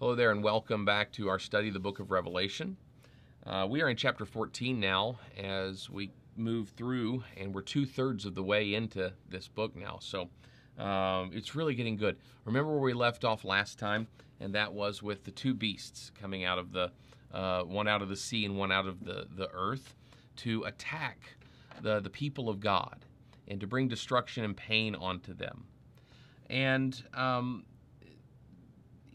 Hello there, and welcome back to our study of the book of Revelation. Uh, we are in chapter 14 now as we move through, and we're two thirds of the way into this book now. So um, it's really getting good. Remember where we left off last time, and that was with the two beasts coming out of the uh, one out of the sea and one out of the, the earth to attack the, the people of God and to bring destruction and pain onto them. And um,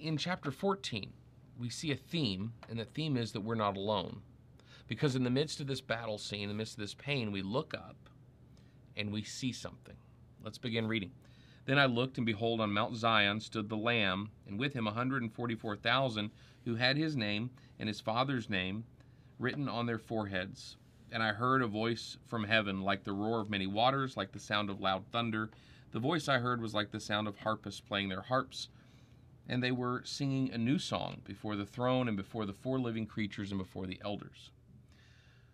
in chapter 14, we see a theme, and the theme is that we're not alone. Because in the midst of this battle scene, in the midst of this pain, we look up and we see something. Let's begin reading. Then I looked, and behold, on Mount Zion stood the Lamb, and with him 144,000 who had his name and his father's name written on their foreheads. And I heard a voice from heaven, like the roar of many waters, like the sound of loud thunder. The voice I heard was like the sound of harpists playing their harps and they were singing a new song before the throne and before the four living creatures and before the elders.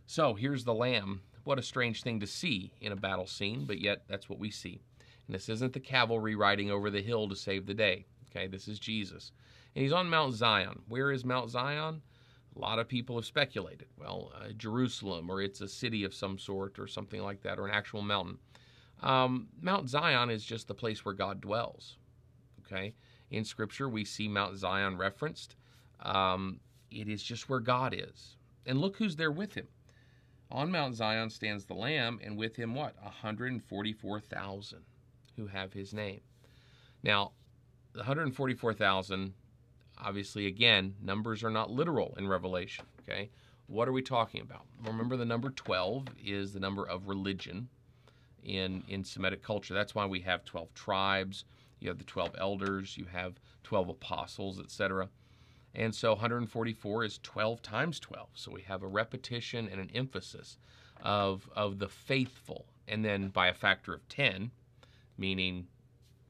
So here's the Lamb. What a strange thing to see in a battle scene, but yet that's what we see. And this isn't the cavalry riding over the hill to save the day. Okay, this is Jesus. And he's on Mount Zion. Where is Mount Zion? A lot of people have speculated. Well, uh, Jerusalem, or it's a city of some sort, or something like that, or an actual mountain. Um, Mount Zion is just the place where God dwells. Okay, in Scripture, we see Mount Zion referenced. Um, it is just where God is. And look who's there with him. On Mount Zion stands the Lamb, and with him what? 144,000 who have his name. Now, the 144,000, obviously, again, numbers are not literal in Revelation, okay? What are we talking about? Remember, the number 12 is the number of religion in, in Semitic culture. That's why we have 12 tribes you have the 12 elders, you have 12 apostles, etc. And so 144 is 12 times 12. So we have a repetition and an emphasis of, of the faithful. And then by a factor of 10, meaning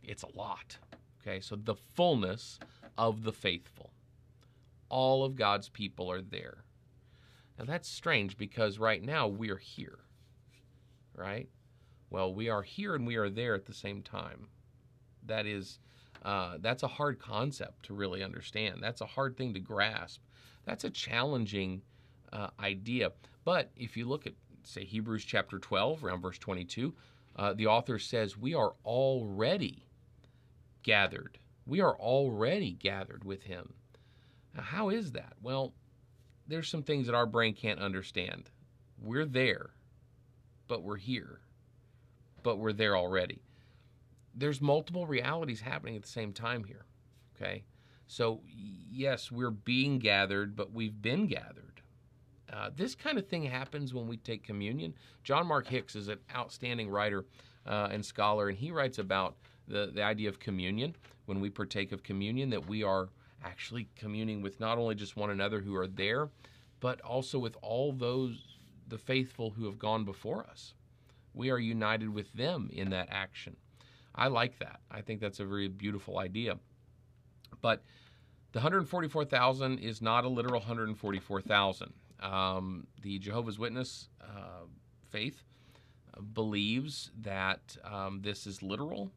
it's a lot. Okay, so the fullness of the faithful. All of God's people are there. Now that's strange because right now we are here, right? Well, we are here and we are there at the same time that is uh, that's a hard concept to really understand. That's a hard thing to grasp. That's a challenging uh, idea. But if you look at, say, Hebrews chapter 12, around verse 22, uh, the author says, We are already gathered. We are already gathered with him. Now, how is that? Well, there's some things that our brain can't understand. We're there, but we're here, but we're there already there's multiple realities happening at the same time here. Okay. So, yes, we're being gathered, but we've been gathered. Uh, this kind of thing happens when we take communion. John Mark Hicks is an outstanding writer uh, and scholar, and he writes about the, the idea of communion. When we partake of communion, that we are actually communing with not only just one another who are there, but also with all those, the faithful who have gone before us. We are united with them in that action. I like that. I think that's a very beautiful idea. But the 144,000 is not a literal 144,000. Um, the Jehovah's Witness uh, faith believes that um, this is literal.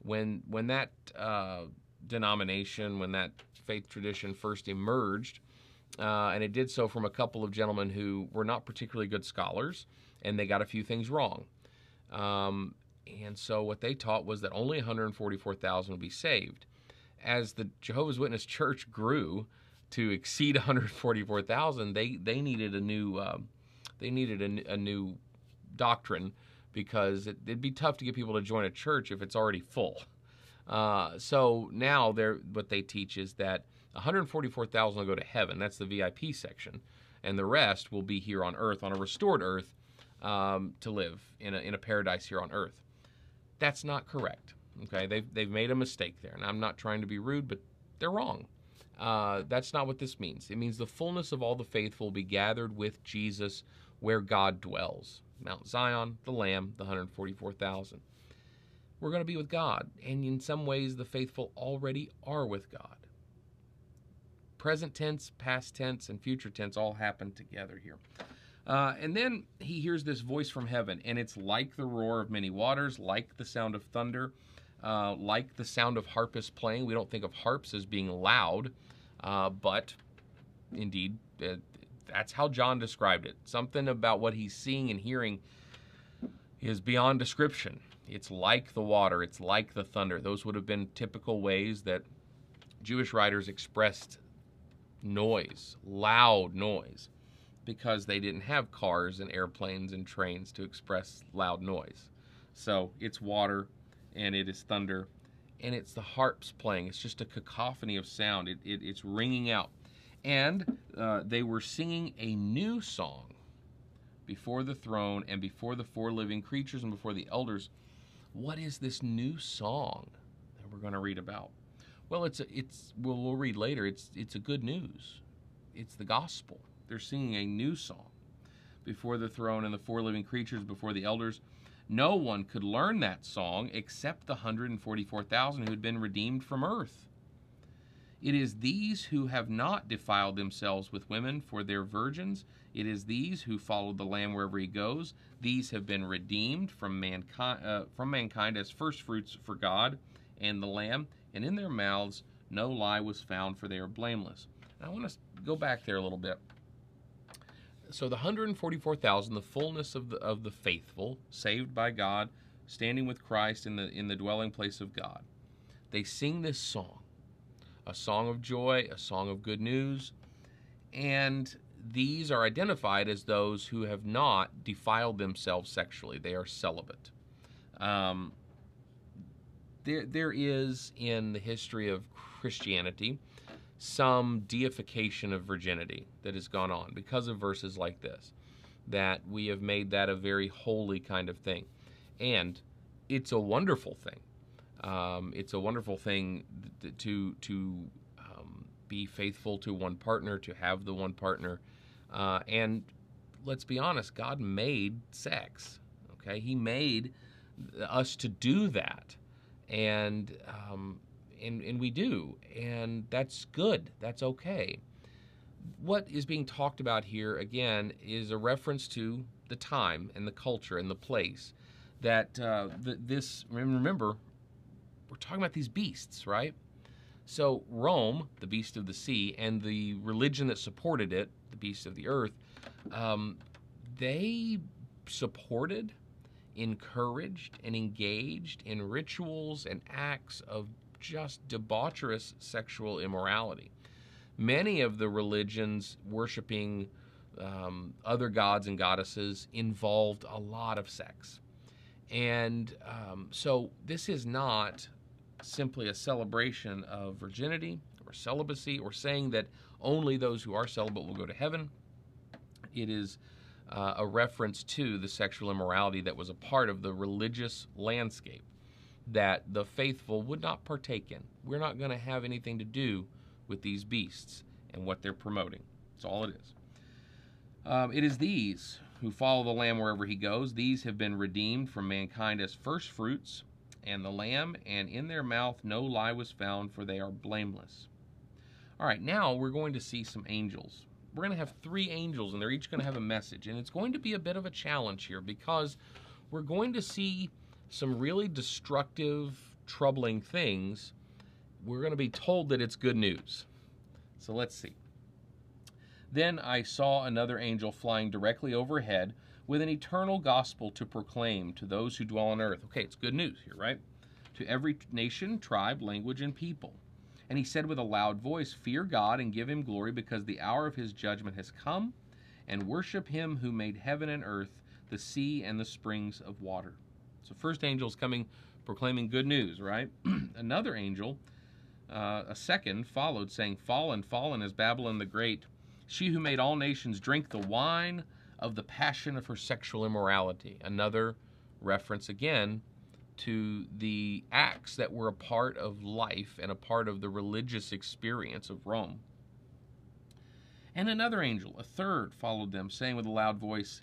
When when that uh, denomination, when that faith tradition first emerged, uh, and it did so from a couple of gentlemen who were not particularly good scholars, and they got a few things wrong. Um, and so what they taught was that only 144,000 would be saved. As the Jehovah's Witness Church grew to exceed 144,000, they they needed a new uh, they needed a, a, new doctrine because it, would be tough to get people to join a church if it's already full. Uh, so now they're what they teach is that 144,000 will go to heaven. That's the VIP section, and the rest will be here on earth on a restored earth um, to live in a, in a paradise here on earth. That's not correct. Okay, they've, they've made a mistake there. And I'm not trying to be rude, but they're wrong. Uh, that's not what this means. It means the fullness of all the faithful will be gathered with Jesus where God dwells Mount Zion, the Lamb, the 144,000. We're going to be with God, and in some ways, the faithful already are with God. Present tense, past tense, and future tense all happen together here. Uh, and then he hears this voice from heaven, and it's like the roar of many waters, like the sound of thunder, uh, like the sound of harpists playing. We don't think of harps as being loud, Uh, but indeed, uh, that's how John described it. Something about what he's seeing and hearing is beyond description. It's like the water, it's like the thunder. Those would have been typical ways that Jewish writers expressed noise, loud noise, because they didn't have cars and airplanes and trains to express loud noise. So it's water and it is thunder and it's the harps playing. It's just a cacophony of sound, it, it it's ringing out. And uh, they were singing a new song before the throne and before the four living creatures and before the elders. What is this new song that we're going to read about? Well, it's a, it's well, we'll read later. It's it's a good news. It's the gospel. They're singing a new song before the throne and the four living creatures before the elders. No one could learn that song except the 144,000 who had been redeemed from earth. It is these who have not defiled themselves with women, for their virgins. It is these who follow the Lamb wherever he goes. These have been redeemed from mankind, uh, from mankind as firstfruits for God and the Lamb, and in their mouths no lie was found, for they are blameless. And I want to go back there a little bit. So the 144,000, the fullness of the of the faithful, saved by God, standing with Christ in the in the dwelling place of God. They sing this song a song of joy, a song of good news, and these are identified as those who have not defiled themselves sexually. They are celibate. Um, there, there is in the history of Christianity some deification of virginity that has gone on because of verses like this, that we have made that a very holy kind of thing. And it's a wonderful thing. Um, it's a wonderful thing to to um, be faithful to one partner, to have the one partner, uh, and let's be honest, God made sex. Okay, He made us to do that, and um, and and we do, and that's good. That's okay. What is being talked about here again is a reference to the time and the culture and the place that uh, the, this. Remember, we're talking about these beasts, right? So Rome, the beast of the sea, and the religion that supported it, the beast of the earth, um, they supported, encouraged, and engaged in rituals and acts of just debaucherous sexual immorality. Many of the religions worshiping um, other gods and goddesses involved a lot of sex. And um, so this is not simply a celebration of virginity or celibacy or saying that only those who are celibate will go to heaven. It is uh, a reference to the sexual immorality that was a part of the religious landscape that the faithful would not partake in. We're not going to have anything to do with these beasts and what they're promoting. That's all it is. Um, it is these who follow the Lamb wherever he goes. These have been redeemed from mankind as first fruits and the Lamb, and in their mouth no lie was found, for they are blameless. All right, now we're going to see some angels. We're going to have three angels, and they're each going to have a message. And it's going to be a bit of a challenge here because we're going to see some really destructive, troubling things. We're going to be told that it's good news. So let's see. Then I saw another angel flying directly overhead with an eternal gospel to proclaim to those who dwell on earth. Okay, it's good news here, right? To every nation, tribe, language, and people. And he said with a loud voice, Fear God and give him glory, because the hour of his judgment has come, and worship him who made heaven and earth, the sea, and the springs of water. So, first angel is coming proclaiming good news, right? Another angel, uh, a second, followed, saying, Fallen, fallen is Babylon the Great, she who made all nations drink the wine of the passion of her sexual immorality. Another reference again to the acts that were a part of life and a part of the religious experience of Rome. And another angel, a third, followed them, saying with a loud voice,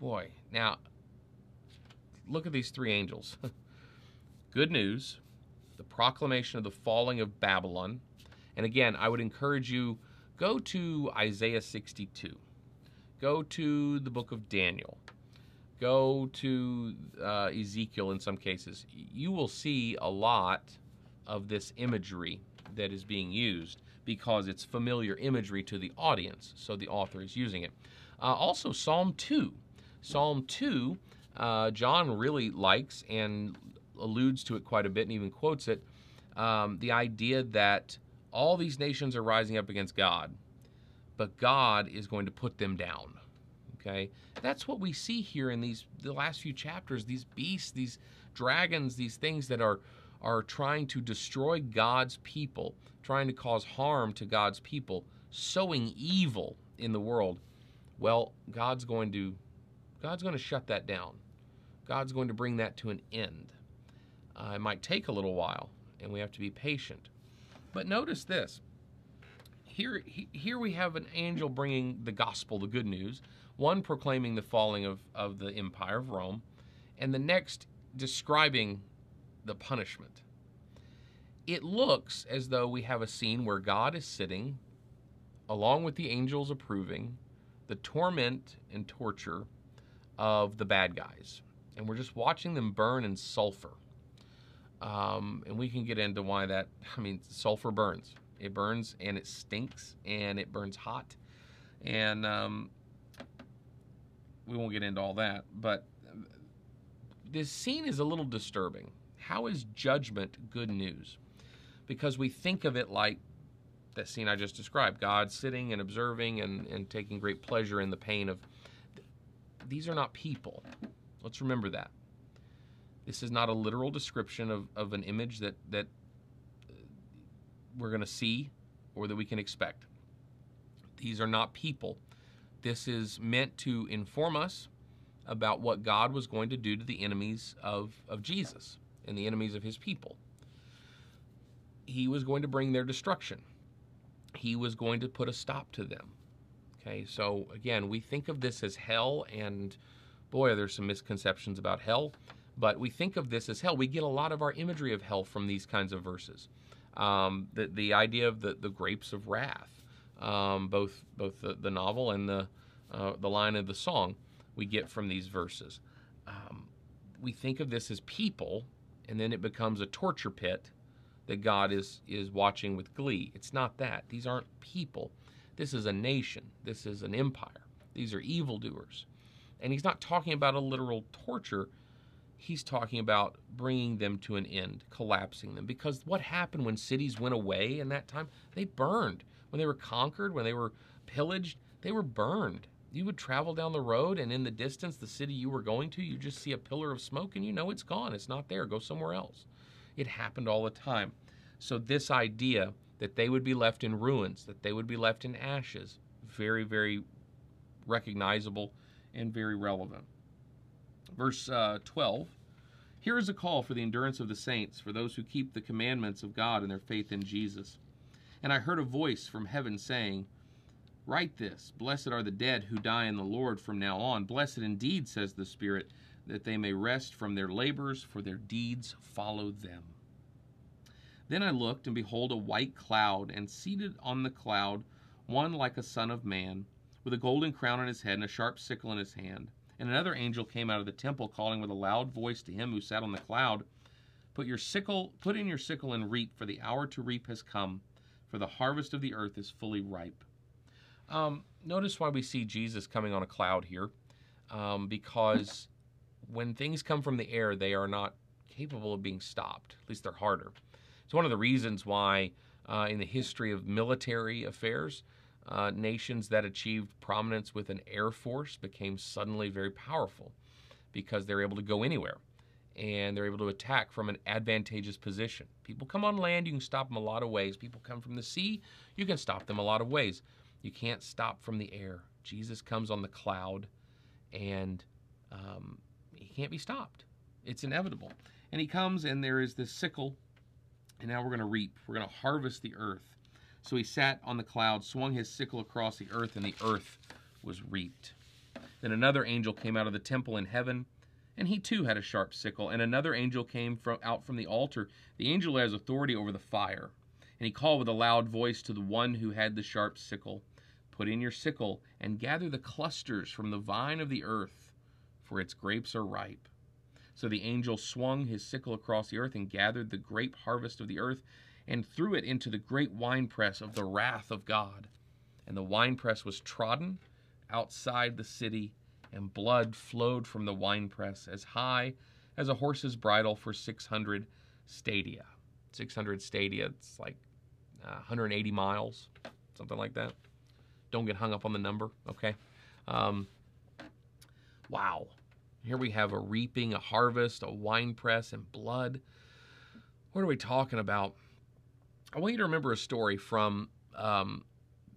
Boy, now look at these three angels. Good news, the proclamation of the falling of Babylon. And again, I would encourage you go to Isaiah 62. Go to the book of Daniel. Go to uh, Ezekiel in some cases. You will see a lot of this imagery that is being used because it's familiar imagery to the audience, so the author is using it. Uh, also, Psalm 2. Psalm 2, uh, John really likes and alludes to it quite a bit and even quotes it. Um, the idea that all these nations are rising up against God, but God is going to put them down. Okay, that's what we see here in these the last few chapters. These beasts, these dragons, these things that are are trying to destroy God's people, trying to cause harm to God's people, sowing evil in the world. Well, God's going to God's going to shut that down. God's going to bring that to an end. Uh, it might take a little while, and we have to be patient. But notice this. Here, here we have an angel bringing the gospel, the good news, one proclaiming the falling of, of the empire of Rome, and the next describing the punishment. It looks as though we have a scene where God is sitting, along with the angels approving, the torment and torture of the bad guys. And we're just watching them burn in sulfur. Um, and we can get into why that, I mean, sulfur burns. It burns and it stinks and it burns hot. And um, we won't get into all that. But this scene is a little disturbing. How is judgment good news? Because we think of it like that scene I just described God sitting and observing and, and taking great pleasure in the pain of. These are not people. Let's remember that. This is not a literal description of, of an image that, that uh, we're going to see or that we can expect. These are not people. This is meant to inform us about what God was going to do to the enemies of, of Jesus and the enemies of his people. He was going to bring their destruction. He was going to put a stop to them. Okay, so again, we think of this as hell, and boy, there's some misconceptions about hell, but we think of this as hell. We get a lot of our imagery of hell from these kinds of verses. Um, the, the idea of the, the grapes of wrath, um, both both the, the novel and the uh, the line of the song, we get from these verses. Um, we think of this as people and then it becomes a torture pit that God is is watching with glee. It's not that. These aren't people. This is a nation. This is an empire. These are evildoers. And he's not talking about a literal torture. He's talking about bringing them to an end, collapsing them. Because what happened when cities went away in that time? They burned. When they were conquered, when they were pillaged, they were burned. You would travel down the road, and in the distance, the city you were going to, you just see a pillar of smoke, and you know it's gone. It's not there. Go somewhere else. It happened all the time. So, this idea that they would be left in ruins, that they would be left in ashes, very, very recognizable and very relevant. Verse uh, 12 Here is a call for the endurance of the saints, for those who keep the commandments of God and their faith in Jesus. And I heard a voice from heaven saying, Write this Blessed are the dead who die in the Lord from now on. Blessed indeed, says the Spirit, that they may rest from their labors, for their deeds follow them. Then I looked, and behold, a white cloud, and seated on the cloud, one like a son of man, with a golden crown on his head and a sharp sickle in his hand. And another angel came out of the temple, calling with a loud voice to him who sat on the cloud, Put your sickle, put in your sickle and reap, for the hour to reap has come, for the harvest of the earth is fully ripe. Um, notice why we see Jesus coming on a cloud here, um, because when things come from the air, they are not capable of being stopped. At least they're harder. It's one of the reasons why, uh, in the history of military affairs, uh, nations that achieved prominence with an air force became suddenly very powerful because they're able to go anywhere and they're able to attack from an advantageous position. People come on land, you can stop them a lot of ways. People come from the sea, you can stop them a lot of ways. You can't stop from the air. Jesus comes on the cloud, and um, he can't be stopped. It's inevitable. And he comes, and there is this sickle And now we're going to reap. We're going to harvest the earth. So he sat on the cloud, swung his sickle across the earth, and the earth was reaped. Then another angel came out of the temple in heaven, and he too had a sharp sickle. And another angel came from, out from the altar. The angel has authority over the fire. And he called with a loud voice to the one who had the sharp sickle Put in your sickle and gather the clusters from the vine of the earth, for its grapes are ripe. So the angel swung his sickle across the earth and gathered the grape harvest of the earth and threw it into the great winepress of the wrath of God. And the winepress was trodden outside the city, and blood flowed from the winepress as high as a horse's bridle for 600 stadia. 600 stadia, it's like uh, 180 miles, something like that. Don't get hung up on the number, okay? Um, wow. Here we have a reaping, a harvest, a wine press, and blood. What are we talking about? I want you to remember a story from um,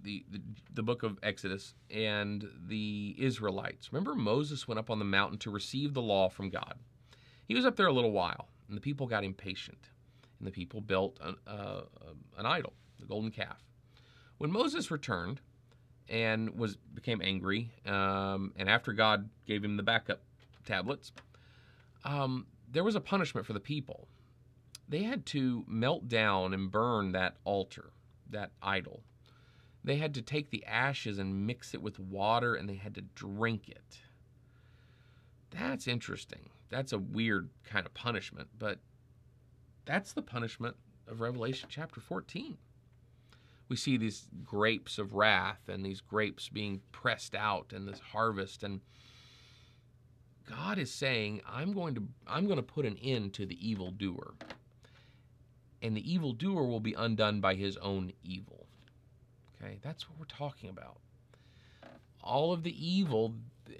the, the, the book of Exodus and the Israelites. Remember, Moses went up on the mountain to receive the law from God. He was up there a little while, and the people got impatient, and the people built an, uh, an idol, the golden calf. When Moses returned, and was became angry. Um, and after God gave him the backup tablets, um, there was a punishment for the people. They had to melt down and burn that altar, that idol. They had to take the ashes and mix it with water, and they had to drink it. That's interesting. That's a weird kind of punishment, but that's the punishment of Revelation chapter 14 we see these grapes of wrath and these grapes being pressed out and this harvest and God is saying I'm going to I'm going to put an end to the evil doer. And the evil doer will be undone by his own evil. Okay? That's what we're talking about. All of the evil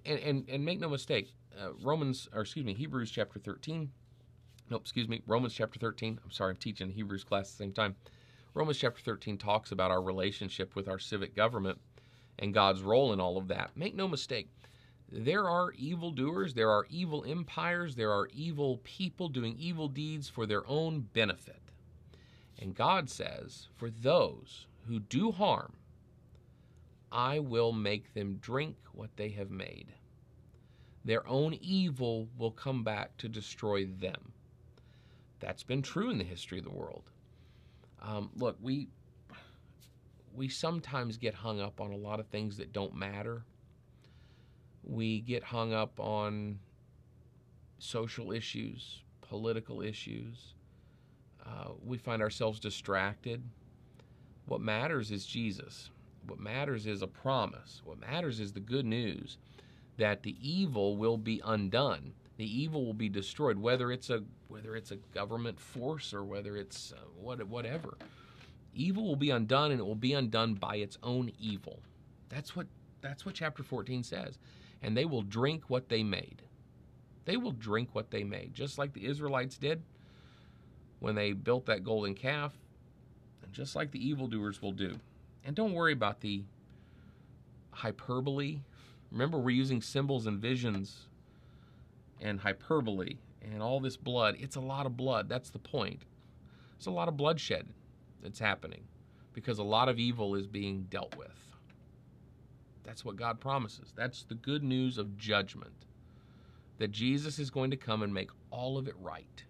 and and, and make no mistake, uh, Romans or excuse me, Hebrews chapter 13 Nope, excuse me, Romans chapter 13. I'm sorry, I'm teaching Hebrews class at the same time. Romans chapter 13 talks about our relationship with our civic government and God's role in all of that. Make no mistake, there are evildoers, there are evil empires, there are evil people doing evil deeds for their own benefit. And God says, for those who do harm, I will make them drink what they have made. Their own evil will come back to destroy them. That's been true in the history of the world. Um, look, we we sometimes get hung up on a lot of things that don't matter. We get hung up on social issues, political issues. Uh, we find ourselves distracted. What matters is Jesus. What matters is a promise. What matters is the good news that the evil will be undone the evil will be destroyed whether it's a whether it's a government force or whether it's uh, what whatever evil will be undone and it will be undone by its own evil that's what that's what chapter 14 says and they will drink what they made they will drink what they made just like the israelites did when they built that golden calf and just like the evildoers will do and don't worry about the hyperbole remember we're using symbols and visions and hyperbole and all this blood. It's a lot of blood. That's the point. It's a lot of bloodshed that's happening because a lot of evil is being dealt with. That's what God promises. That's the good news of judgment. That Jesus is going to come and make all of it right.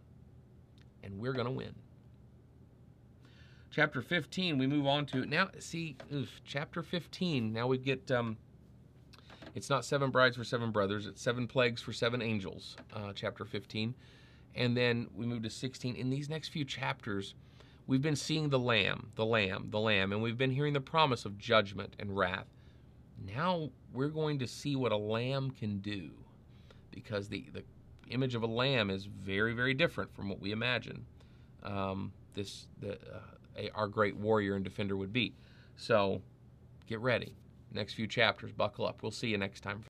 And we're going to win. Chapter 15, we move on to it. now. See, oof, chapter 15. Now we get um, it's not seven brides for seven brothers, it's seven plagues for seven angels, uh, chapter 15. And then we move to 16. In these next few chapters, we've been seeing the Lamb, the Lamb, the Lamb, and we've been hearing the promise of judgment and wrath. Now we're going to see what a lamb can do because the, the image of a lamb is very, very different from what we imagine um, this the, uh, a, our great warrior and defender would be. So get ready next few chapters. Buckle up. We'll see you next time.